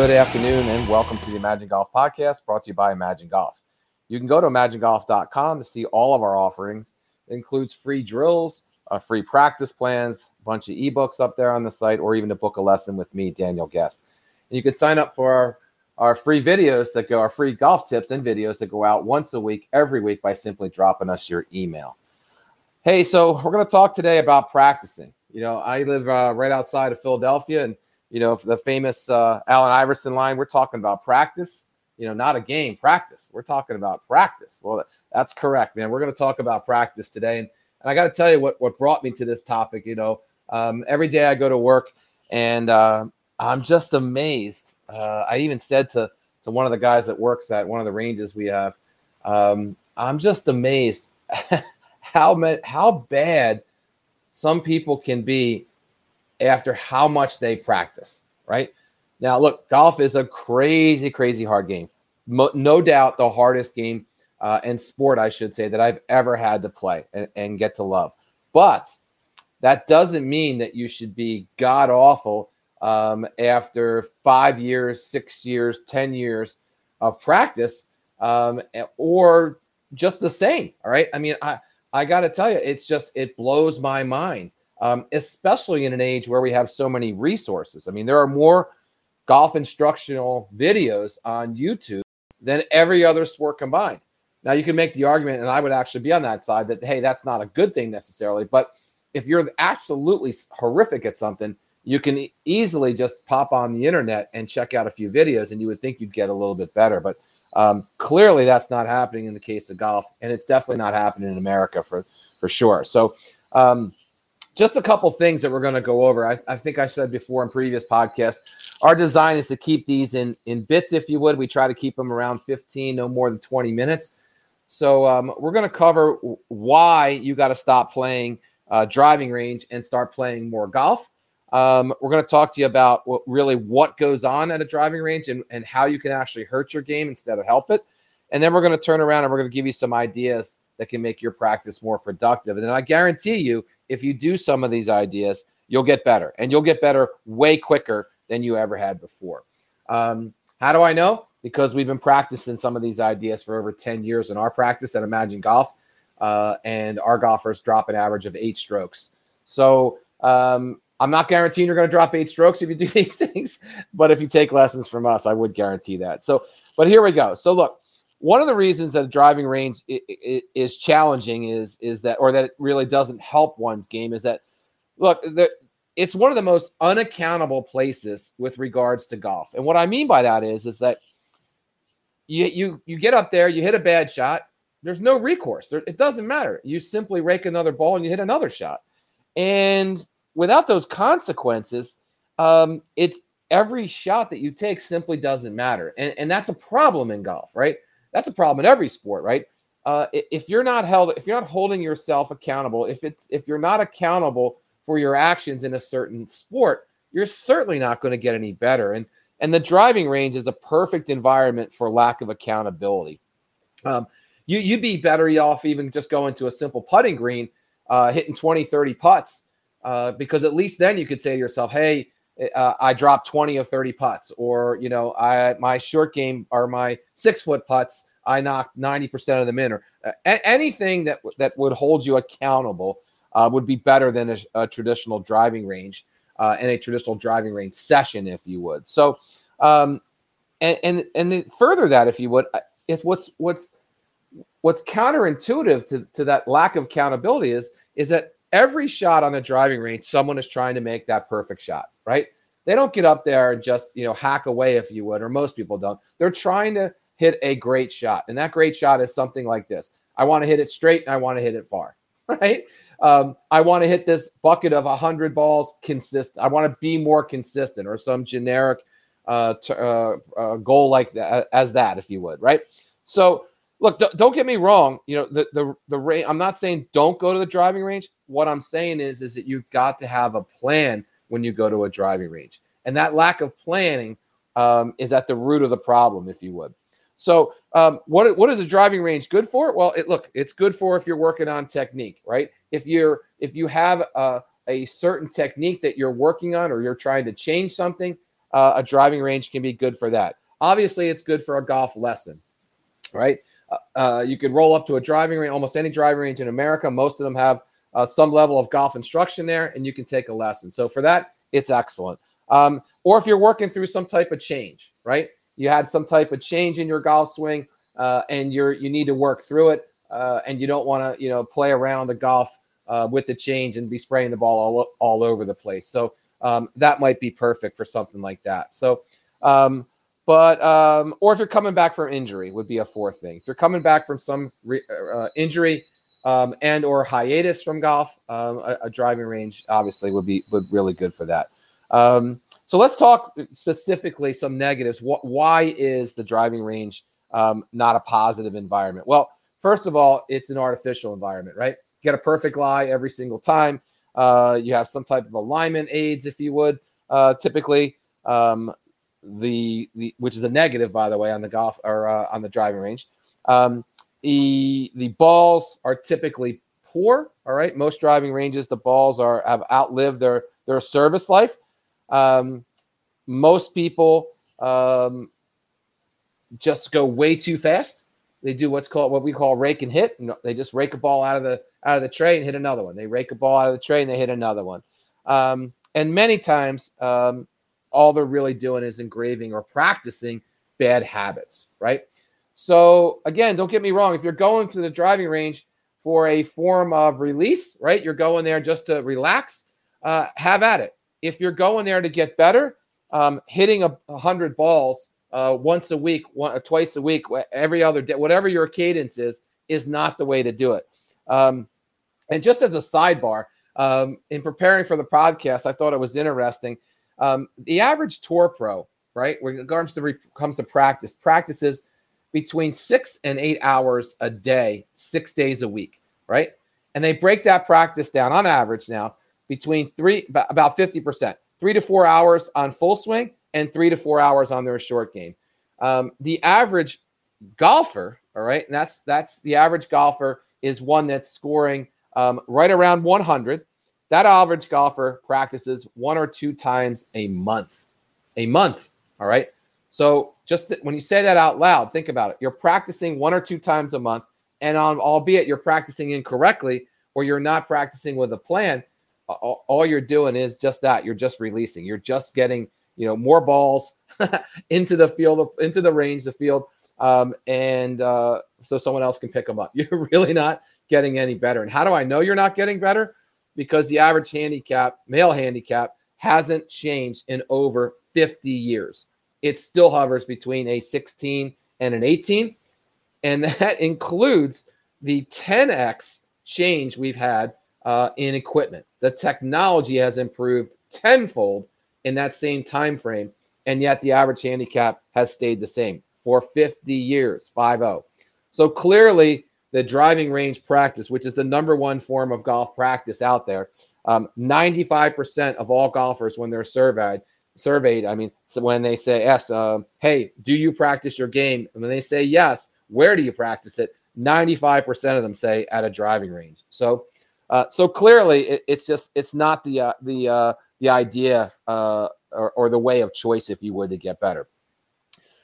Good afternoon and welcome to the Imagine Golf podcast brought to you by Imagine Golf. You can go to imaginegolf.com to see all of our offerings. It includes free drills, uh, free practice plans, a bunch of ebooks up there on the site, or even to book a lesson with me, Daniel Guest. And you can sign up for our, our free videos that go, our free golf tips and videos that go out once a week, every week, by simply dropping us your email. Hey, so we're going to talk today about practicing. You know, I live uh, right outside of Philadelphia, and you know the famous uh, Allen Iverson line. We're talking about practice. You know, not a game, practice. We're talking about practice. Well, that's correct, man. We're going to talk about practice today, and, and I got to tell you what what brought me to this topic. You know, um, every day I go to work, and uh, I'm just amazed. Uh, I even said to to one of the guys that works at one of the ranges we have, um, I'm just amazed how how bad some people can be after how much they practice, right? Now, look, golf is a crazy, crazy hard game. Mo- no doubt the hardest game uh, and sport, I should say, that I've ever had to play and, and get to love. But that doesn't mean that you should be god awful um, after five years, six years, 10 years of practice um, or just the same. All right. I mean, I, I got to tell you, it's just, it blows my mind, um, especially in an age where we have so many resources. I mean, there are more golf instructional videos on YouTube than every other sport combined. Now, you can make the argument, and I would actually be on that side that, hey, that's not a good thing necessarily. But if you're absolutely horrific at something, you can easily just pop on the internet and check out a few videos, and you would think you'd get a little bit better. But um, clearly, that's not happening in the case of golf, and it's definitely not happening in America for for sure. So, um, just a couple things that we're going to go over. I, I, think I said before in previous podcasts, our design is to keep these in in bits, if you would. We try to keep them around 15, no more than 20 minutes. So um, we're going to cover why you got to stop playing uh, driving range and start playing more golf. Um, we're going to talk to you about what, really what goes on at a driving range and, and how you can actually hurt your game instead of help it. And then we're going to turn around and we're going to give you some ideas that can make your practice more productive. And then I guarantee you, if you do some of these ideas, you'll get better and you'll get better way quicker than you ever had before. Um, how do I know? Because we've been practicing some of these ideas for over 10 years in our practice at Imagine Golf. Uh, and our golfers drop an average of eight strokes. So um, I'm not guaranteeing you're going to drop eight strokes if you do these things, but if you take lessons from us, I would guarantee that. So, but here we go. So, look, one of the reasons that a driving range is challenging is is that, or that it really doesn't help one's game, is that look, it's one of the most unaccountable places with regards to golf. And what I mean by that is, is that you you you get up there, you hit a bad shot. There's no recourse. It doesn't matter. You simply rake another ball and you hit another shot. And without those consequences, um, it's every shot that you take simply doesn't matter. And, and that's a problem in golf, right? That's a problem in every sport, right? Uh, if you're not held, if you're not holding yourself accountable, if it's if you're not accountable for your actions in a certain sport, you're certainly not going to get any better. And and the driving range is a perfect environment for lack of accountability. Um, you you'd be better off even just going to a simple putting green, uh, hitting 20, 30 putts uh, because at least then you could say to yourself, "Hey, uh, I dropped 20 or 30 putts," or you know, I my short game or my six foot putts, I knocked 90 percent of them in, or uh, anything that that would hold you accountable uh, would be better than a, a traditional driving range uh, and a traditional driving range session, if you would. So, um, and and and further that, if you would, if what's what's what's counterintuitive to, to that lack of accountability is is that every shot on a driving range, someone is trying to make that perfect shot, right? They don't get up there and just, you know, hack away, if you would, or most people don't. They're trying to hit a great shot. And that great shot is something like this I want to hit it straight and I want to hit it far, right? Um, I want to hit this bucket of 100 balls consistent. I want to be more consistent or some generic uh, t- uh, uh, goal like that, as that, if you would, right? So look, d- don't get me wrong. You know, the the the range. I'm not saying don't go to the driving range. What I'm saying is, is that you've got to have a plan when you go to a driving range, and that lack of planning um, is at the root of the problem, if you would. So, um, what what is a driving range good for? Well, it look, it's good for if you're working on technique, right? If you're if you have a, a certain technique that you're working on, or you're trying to change something, uh, a driving range can be good for that. Obviously, it's good for a golf lesson, right? Uh, uh you could roll up to a driving range, almost any driving range in America. Most of them have uh, some level of golf instruction there, and you can take a lesson. So for that, it's excellent. Um, or if you're working through some type of change, right? You had some type of change in your golf swing, uh, and you're you need to work through it, uh, and you don't want to you know play around the golf with the change and be spraying the ball all, all over the place. So um, that might be perfect for something like that. So, um, but um, or if you're coming back from injury, would be a fourth thing. If you're coming back from some re- uh, injury um, and or hiatus from golf, um, a, a, driving range obviously would be would really good for that. Um, so let's talk specifically some negatives. What, why is the driving range um, not a positive environment? Well, first of all, it's an artificial environment, right? You get a perfect lie every single time. Uh, you have some type of alignment aids, if you would. Uh, typically, um, the, the which is a negative, by the way, on the golf or uh, on the driving range. Um, the the balls are typically poor. All right, most driving ranges, the balls are have outlived their their service life. Um, most people um, just go way too fast. They do what's called what we call rake and hit. They just rake a ball out of the out of the tray and hit another one. They rake a ball out of the tray and they hit another one. Um, and many times, um, all they're really doing is engraving or practicing bad habits, right? So again, don't get me wrong. If you're going to the driving range for a form of release, right? You're going there just to relax. Uh, have at it. If you're going there to get better, um, hitting a, hundred balls uh, once a week, one, uh, twice a week, every other day, whatever your cadence is, is not the way to do it. Um, and just as a sidebar, um, in preparing for the podcast, I thought it was interesting. Um, the average tour pro, right, when it comes to, comes to practice, practices between six and eight hours a day, six days a week, right? And they break that practice down on average now between three, about 50%, three to four hours on full swing and three to four hours on their short game. Um, the average golfer, all right, and that's that's the average golfer is one that's scoring um, right around 100. That average golfer practices one or two times a month. A month, all right. So just th- when you say that out loud, think about it. You're practicing one or two times a month, and on albeit you're practicing incorrectly or you're not practicing with a plan, all, all you're doing is just that. You're just releasing. You're just getting you know more balls into the field, into the range, the field, um, and uh, so someone else can pick them up. You're really not getting any better. And how do I know you're not getting better? Because the average handicap, male handicap, hasn't changed in over 50 years. It still hovers between a 16 and an 18. And that includes the 10x change we've had uh, in equipment. The technology has improved tenfold in that same time frame, and yet the average handicap has stayed the same for 50 years, 5-0. So clearly, the driving range practice, which is the number one form of golf practice out there, um, 95% of all golfers, when they're surveyed, surveyed, I mean, so when they say yes, uh, hey, do you practice your game? And when they say yes, where do you practice it? 95% of them say at a driving range. So, uh, so clearly, it, it's just it's not the uh, the uh, the idea uh, or, or the way of choice, if you would, to get better.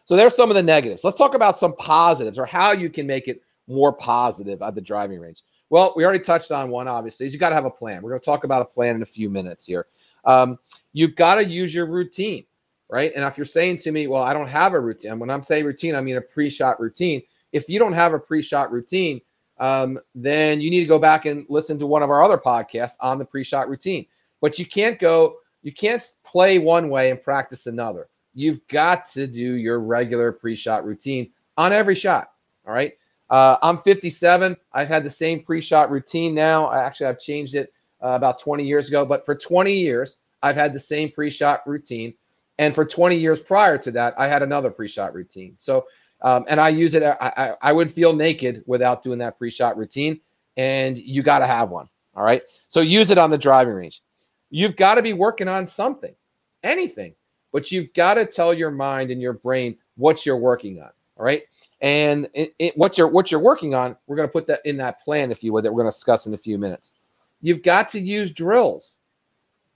So there's some of the negatives. Let's talk about some positives or how you can make it more positive at the driving range. Well, we already touched on one, obviously, is you got to have a plan. We're going to talk about a plan in a few minutes here. Um, you've got to use your routine, right? And if you're saying to me, well, I don't have a routine, when I'm saying routine, I mean a pre shot routine. If you don't have a pre shot routine, um, then you need to go back and listen to one of our other podcasts on the pre shot routine. But you can't go, you can't play one way and practice another. You've got to do your regular pre-shot routine on every shot. All right. Uh, I'm 57. I've had the same pre-shot routine now. I actually I've changed it uh, about 20 years ago, but for 20 years I've had the same pre-shot routine, and for 20 years prior to that I had another pre-shot routine. So um, and I use it. I, I, I would feel naked without doing that pre-shot routine, and you got to have one. All right. So use it on the driving range. You've got to be working on something, anything, but you've got to tell your mind and your brain what you're working on. All right. And it, it, what you're what you're working on, we're going to put that in that plan, if you would, that we're going to discuss in a few minutes. You've got to use drills.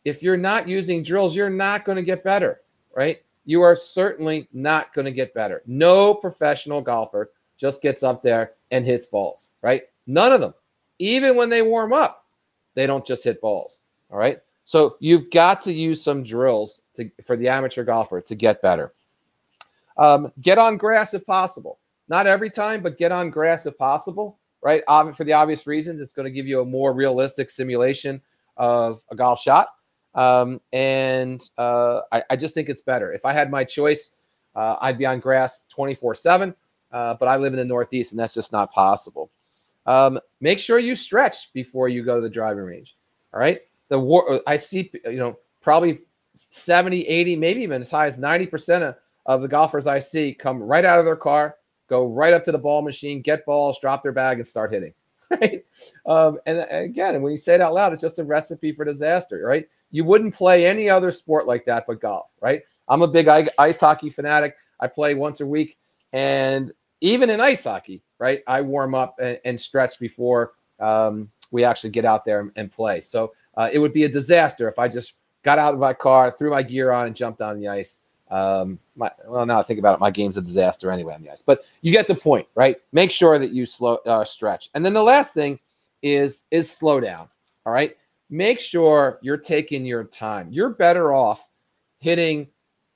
If you're not using drills, you're not going to get better. right, you are certainly not going to get better. No professional golfer just gets up there and hits balls, right? None of them. Even when they warm up, they don't just hit balls. All right. So you've got to use some drills to, for the amateur golfer to get better. Um, get on grass if possible. Not every time, but get on grass if possible, right? For the obvious reasons, it's going to give you a more realistic simulation of a golf shot. Um, and uh, I, I, just think it's better. If I had my choice, uh, I'd be on grass 24 uh, 7, but I live in the Northeast and that's just not possible. Um, make sure you stretch before you go to the driving range. All right. The war, I see, you know, probably 70, 80, maybe even as high as 90% of, of the golfers I see come right out of their car, go right up to the ball machine, get balls, drop their bag, and start hitting. Right. Um, and again, when you say it out loud, it's just a recipe for disaster, right? You wouldn't play any other sport like that but golf, right? I'm a big ice hockey fanatic. I play once a week. And even in ice hockey, right, I warm up and, and stretch before um, we actually get out there and, and play. So uh, it would be a disaster if I just got out of my car, threw my gear on, and jumped on the ice. Um, my, well, now I think about it, my game's a disaster anyway on the ice. But you get the point, right? Make sure that you slow uh, stretch, and then the last thing is is slow down. All right, make sure you're taking your time. You're better off hitting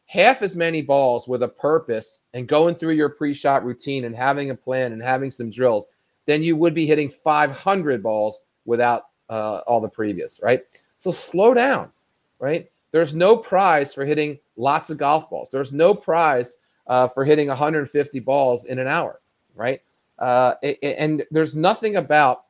half as many balls with a purpose and going through your pre-shot routine and having a plan and having some drills than you would be hitting 500 balls without uh, all the previous, right? So slow down, right? There's no prize for hitting lots of golf balls. There's no prize uh, for hitting 150 balls in an hour, right? Uh, and there's nothing about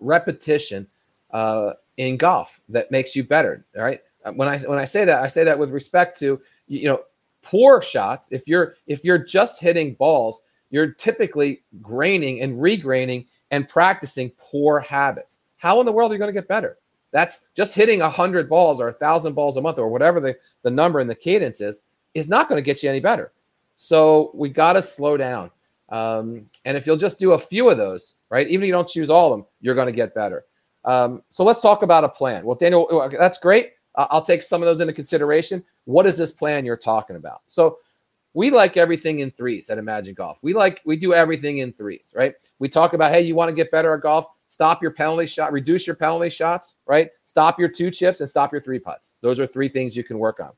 repetition uh, in golf that makes you better, right? When I when I say that, I say that with respect to you know poor shots. If you're if you're just hitting balls, you're typically graining and regraining and practicing poor habits. How in the world are you going to get better? That's just hitting a hundred balls or a thousand balls a month or whatever the, the number and the cadence is, is not going to get you any better. So we got to slow down. Um, and if you'll just do a few of those, right, even if you don't choose all of them, you're going to get better. Um, so let's talk about a plan. Well, Daniel, that's great. I'll take some of those into consideration. What is this plan you're talking about? So we like everything in threes at Imagine Golf. We like we do everything in threes, right? We talk about hey, you want to get better at golf? Stop your penalty shot, reduce your penalty shots, right? Stop your two chips and stop your three putts. Those are three things you can work on.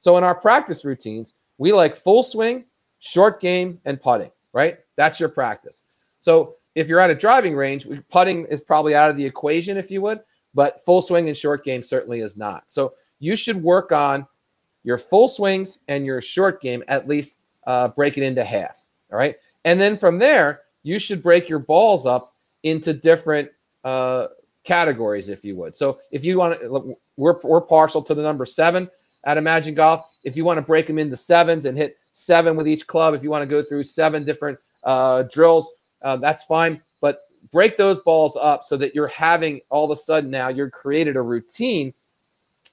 So in our practice routines, we like full swing, short game, and putting, right? That's your practice. So if you're at a driving range, putting is probably out of the equation, if you would, but full swing and short game certainly is not. So you should work on your full swings and your short game, at least uh, break it into halves. All right. And then from there, you should break your balls up into different uh, categories, if you would. So if you want to, we're, we're partial to the number seven at Imagine Golf. If you want to break them into sevens and hit seven with each club, if you want to go through seven different uh, drills, uh, that's fine. But break those balls up so that you're having all of a sudden now you're created a routine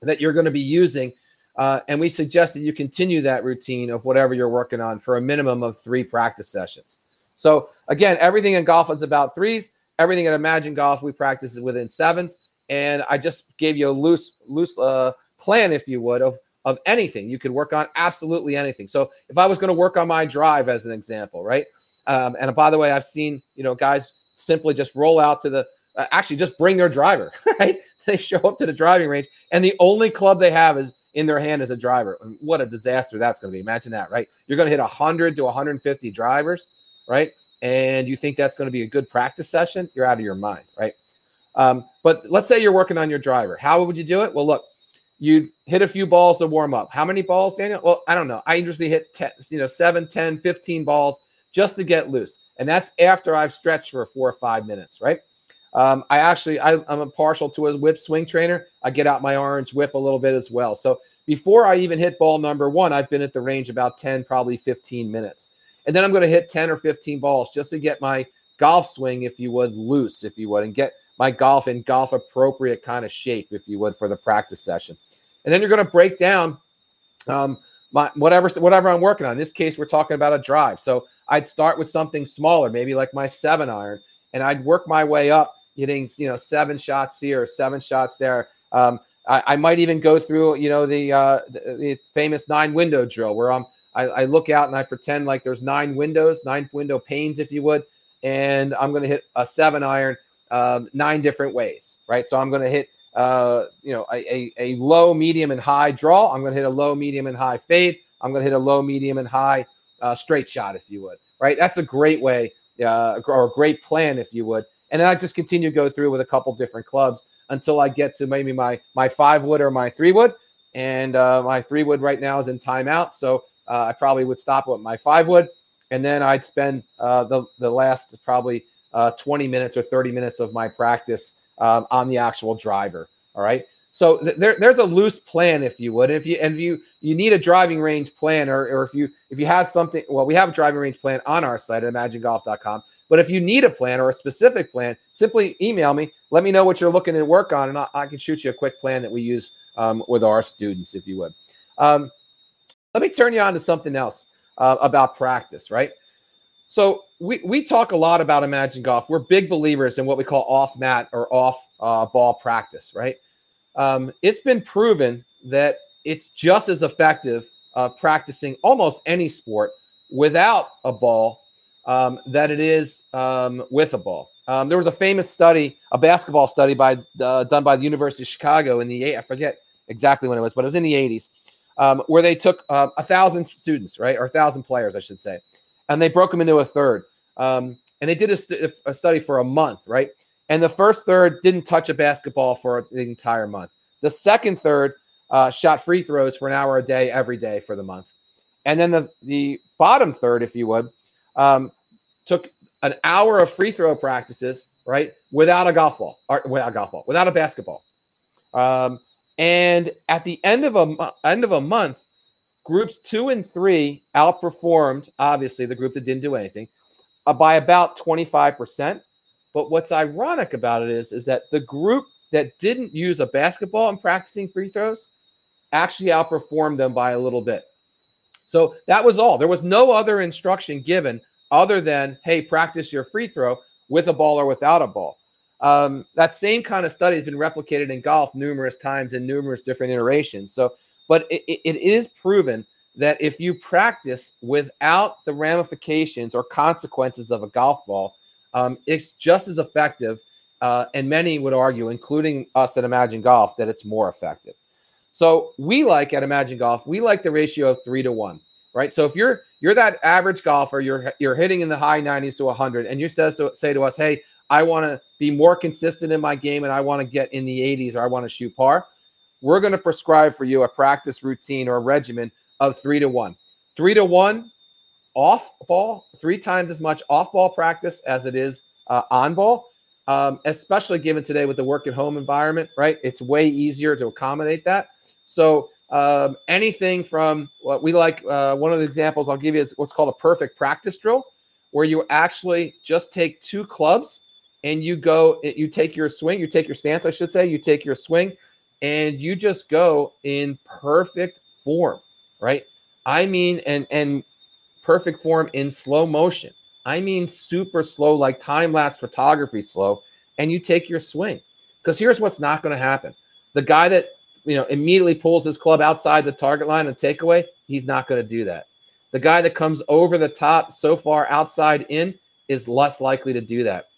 that you're going to be using. Uh, and we suggest that you continue that routine of whatever you're working on for a minimum of three practice sessions. So again, everything in golf is about threes. Everything at Imagine Golf, we practice it within sevens. And I just gave you a loose, loose uh, plan, if you would, of of anything you could work on. Absolutely anything. So if I was going to work on my drive, as an example, right? Um, and by the way, I've seen you know guys simply just roll out to the uh, actually just bring their driver, right? They show up to the driving range, and the only club they have is in their hand as a driver. What a disaster that's going to be. Imagine that, right? You're going to hit 100 to 150 drivers, right? And you think that's going to be a good practice session, you're out of your mind, right? Um, but let's say you're working on your driver. How would you do it? Well, look, you hit a few balls to warm up. How many balls, Daniel? Well, I don't know. I usually hit 10, you know, 7, 10, 15 balls just to get loose. And that's after I've stretched for four or five minutes, right? Um, I actually, I, I'm a partial to a whip swing trainer. I get out my orange whip a little bit as well. So before I even hit ball number one, I've been at the range about 10, probably 15 minutes. And then I'm going to hit 10 or 15 balls just to get my golf swing, if you would, loose, if you would, and get my golf in golf appropriate kind of shape, if you would, for the practice session. And then you're going to break down um, my whatever whatever I'm working on. In this case, we're talking about a drive. So I'd start with something smaller, maybe like my seven iron, and I'd work my way up, hitting you know seven shots here, seven shots there. Um, I, I might even go through, you know, the, uh, the, the famous nine window drill where I'm I, I, look out and I pretend like there's nine windows, nine window panes, if you would, and I'm going to hit a seven iron um, nine different ways, right? So I'm going to hit, uh, you know, a, a, low, medium, and high draw. I'm going to hit a low, medium, and high fade. I'm going to hit a low, medium, and high uh, straight shot, if you would, right? That's a great way uh, or a great plan, if you would. And then I just continue to go through with a couple different clubs until I get to maybe my my five wood or my three wood. And uh, my three wood right now is in timeout, so uh, I probably would stop with my five wood, and then I'd spend uh, the the last probably uh, 20 minutes or 30 minutes of my practice um, on the actual driver. All right. So th- there, there's a loose plan, if you would. And if you and if you you need a driving range plan, or, or if you if you have something, well, we have a driving range plan on our site at imaginegolf.com. But if you need a plan or a specific plan, simply email me. Let me know what you're looking to work on, and I, I can shoot you a quick plan that we use um, with our students, if you would. Um, let me turn you on to something else uh, about practice, right? So we, we talk a lot about Imagine Golf. We're big believers in what we call off mat or off uh, ball practice, right? Um, it's been proven that it's just as effective uh, practicing almost any sport without a ball um, that it is um, with a ball. Um, there was a famous study, a basketball study by uh, done by the University of Chicago in the I forget exactly when it was, but it was in the 80s, um, where they took uh, a thousand students, right, or a thousand players, I should say, and they broke them into a third. Um, and they did a, st- a, study for a month, right? And the first third didn't touch a basketball for the entire month. The second third uh, shot free throws for an hour a day every day for the month. And then the, the bottom third, if you would, um, took an hour of free throw practices, right, without a golf ball, or without a golf ball, without a basketball. Um, and at the end of a end of a month, Groups two and three outperformed, obviously, the group that didn't do anything uh, by about 25%. But what's ironic about it is, is that the group that didn't use a basketball and practicing free throws actually outperformed them by a little bit. So that was all. There was no other instruction given other than, hey, practice your free throw with a ball or without a ball. Um, that same kind of study has been replicated in golf numerous times in numerous different iterations. So but it, it is proven that if you practice without the ramifications or consequences of a golf ball, um, it's just as effective. Uh, and many would argue, including us at Imagine Golf, that it's more effective. So we like at Imagine Golf, we like the ratio of three to one, right? So if you're you're that average golfer, you're you're hitting in the high 90s to 100, and you says to say to us, hey, I want to be more consistent in my game, and I want to get in the 80s, or I want to shoot par we're going to prescribe for you a practice routine or a regimen of three to one. Three to one off ball, three times as much off ball practice as it is uh, on ball, um, especially given today with the work at home environment, right? It's way easier to accommodate that. So, um, anything from what we like, uh, one of the examples I'll give you is what's called a perfect practice drill, where you actually just take two clubs and you go, you take your swing, you take your stance, I should say, you take your swing, and you just go in perfect form, right? I mean, and and perfect form in slow motion. I mean, super slow, like time lapse photography slow, and you take your swing. Because here's what's not going to happen: the guy that you know immediately pulls his club outside the target line and takeaway, he's not going to do that. The guy that comes over the top so far outside in is less likely to do that.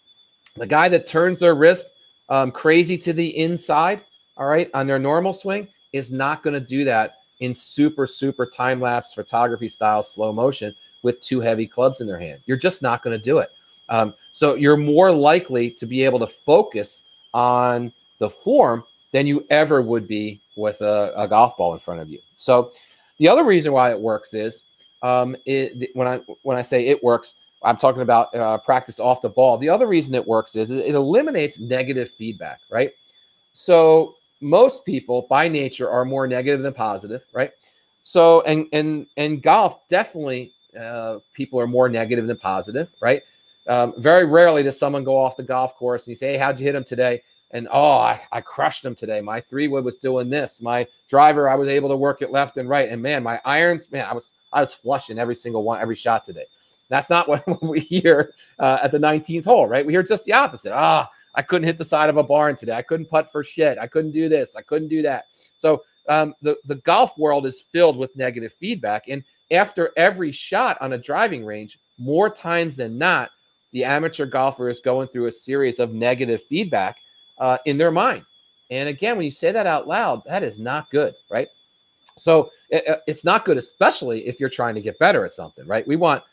The guy that turns their wrist um, crazy to the inside all right, on their normal swing is not going to do that in super, super time lapse photography style slow motion with two heavy clubs in their hand. You're just not going to do it. Um, so you're more likely to be able to focus on the form than you ever would be with a, a golf ball in front of you. So the other reason why it works is um, it, when I when I say it works, I'm talking about uh, practice off the ball. The other reason it works is it eliminates negative feedback, right? So most people by nature are more negative than positive, right? So and and and golf definitely uh, people are more negative than positive, right? Um, very rarely does someone go off the golf course and you say, "Hey, how'd you hit him today?" And oh, I, I crushed him today. My three wood was doing this. My driver, I was able to work it left and right. And man, my irons, man, I was I was flushing every single one, every shot today. That's not what we hear uh, at the 19th hole, right? We hear just the opposite. Ah, I couldn't hit the side of a barn today. I couldn't putt for shit. I couldn't do this. I couldn't do that. So um, the the golf world is filled with negative feedback, and after every shot on a driving range, more times than not, the amateur golfer is going through a series of negative feedback uh, in their mind. And again, when you say that out loud, that is not good, right? So it, it's not good, especially if you're trying to get better at something, right? We want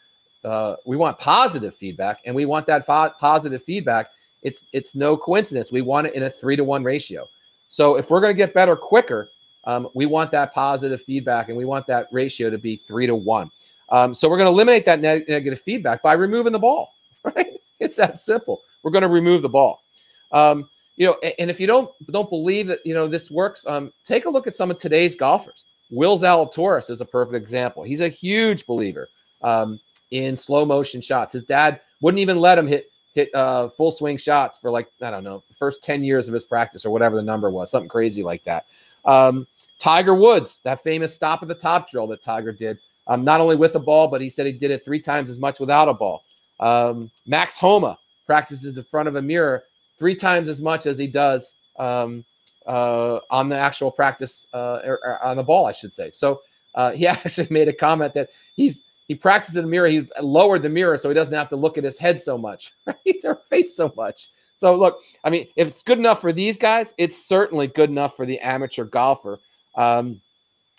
uh, we want positive feedback, and we want that fo- positive feedback. It's it's no coincidence. We want it in a three to one ratio. So if we're going to get better quicker, um, we want that positive feedback, and we want that ratio to be three to one. Um, so we're going to eliminate that ne- negative feedback by removing the ball. Right? It's that simple. We're going to remove the ball. Um, you know, and, and, if you don't don't believe that you know this works, um, take a look at some of today's golfers. Will Zalatoris is a perfect example. He's a huge believer um, in slow motion shots. His dad wouldn't even let him hit hit uh, full swing shots for like I don't know the first ten years of his practice or whatever the number was, something crazy like that. Um, Tiger Woods, that famous stop at the top drill that Tiger did, um, not only with a ball, but he said he did it three times as much without a ball. Um, Max Homa practices in front of a mirror three times as much as he does um, uh, on the actual practice uh, or, or on the ball, I should say. So uh, he actually made a comment that he's he practices in the mirror. He's lowered the mirror so he doesn't have to look at his head so much, right? Or face so much. So look, I mean, if it's good enough for these guys, it's certainly good enough for the amateur golfer. Um,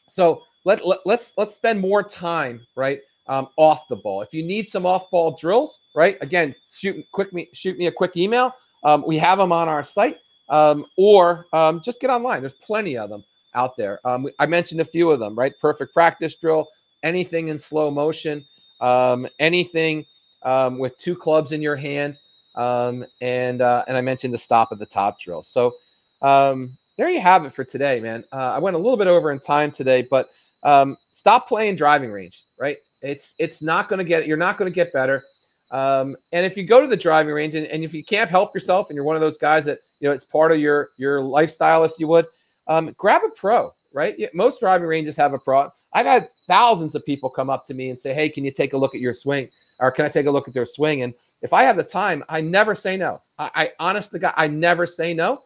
so let, let let's let's spend more time right um, off the ball. If you need some off ball drills, right? Again, shoot quick me shoot me a quick email. Um, we have them on our site, um, or um, just get online. There's plenty of them out there. Um, I mentioned a few of them, right? Perfect practice drill, anything in slow motion, um, anything with two clubs in your hand, and uh, and I mentioned the stop at the top drill. So there you have it for today, man. Uh, I went a little bit over in time today, but um, stop playing driving range, right? It's it's not going to get you're not going to get better. Um, and if you go to the driving range and, and if you can't help yourself and you're one of those guys that you know it's part of your your lifestyle, if you would, um, grab a pro, right? Most driving ranges have a pro. I've had thousands of people come up to me and say, "Hey, can you take a look at your swing?" Or can I take a look at their swing? And if I have the time, I never say no. I, I honest God, I never say no.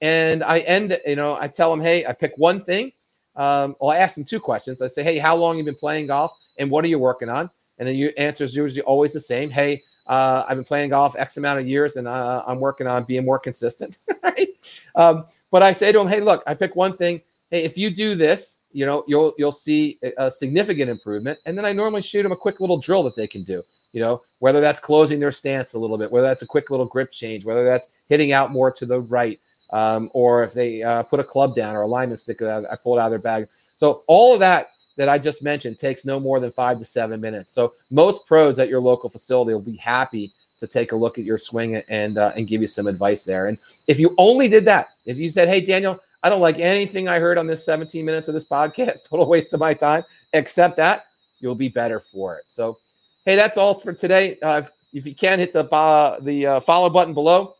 And I end, you know, I tell them, hey, I pick one thing um, well, I ask them two questions. I say, hey, how long you been playing golf and what are you working on? And then your answer is usually always the same. Hey, uh, I've been playing golf X amount of years and uh, I'm working on being more consistent. right. Um, but I say to them, hey, look, I pick one thing. Hey, if you do this, you know, you'll you'll see a significant improvement. And then I normally shoot them a quick little drill that they can do. You know, whether that's closing their stance a little bit, whether that's a quick little grip change, whether that's hitting out more to the right, um, or if they uh, put a club down or alignment stick I pull it out of their bag. So all of that that I just mentioned takes no more than five to seven minutes. So most pros at your local facility will be happy to take a look at your swing and uh, and give you some advice there. And if you only did that, if you said, "Hey Daniel, I don't like anything I heard on this 17 minutes of this podcast, total waste of my time," except that you'll be better for it. So, hey, that's all for today. Uh, if you can hit the uh, the uh, follow button below,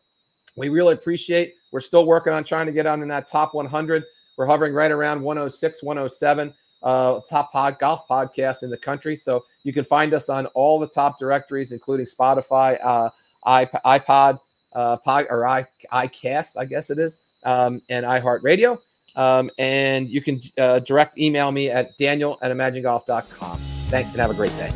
we really appreciate we're still working on trying to get on in that top 100. We're hovering right around 106, 107, uh, top pod, golf podcast in the country. So you can find us on all the top directories, including Spotify, uh, iPod, uh, pod, or I, iCast, I guess it is, um, and iHeartRadio. Um, and you can uh, direct email me at daniel at imaginegolf.com. Thanks and have a great day.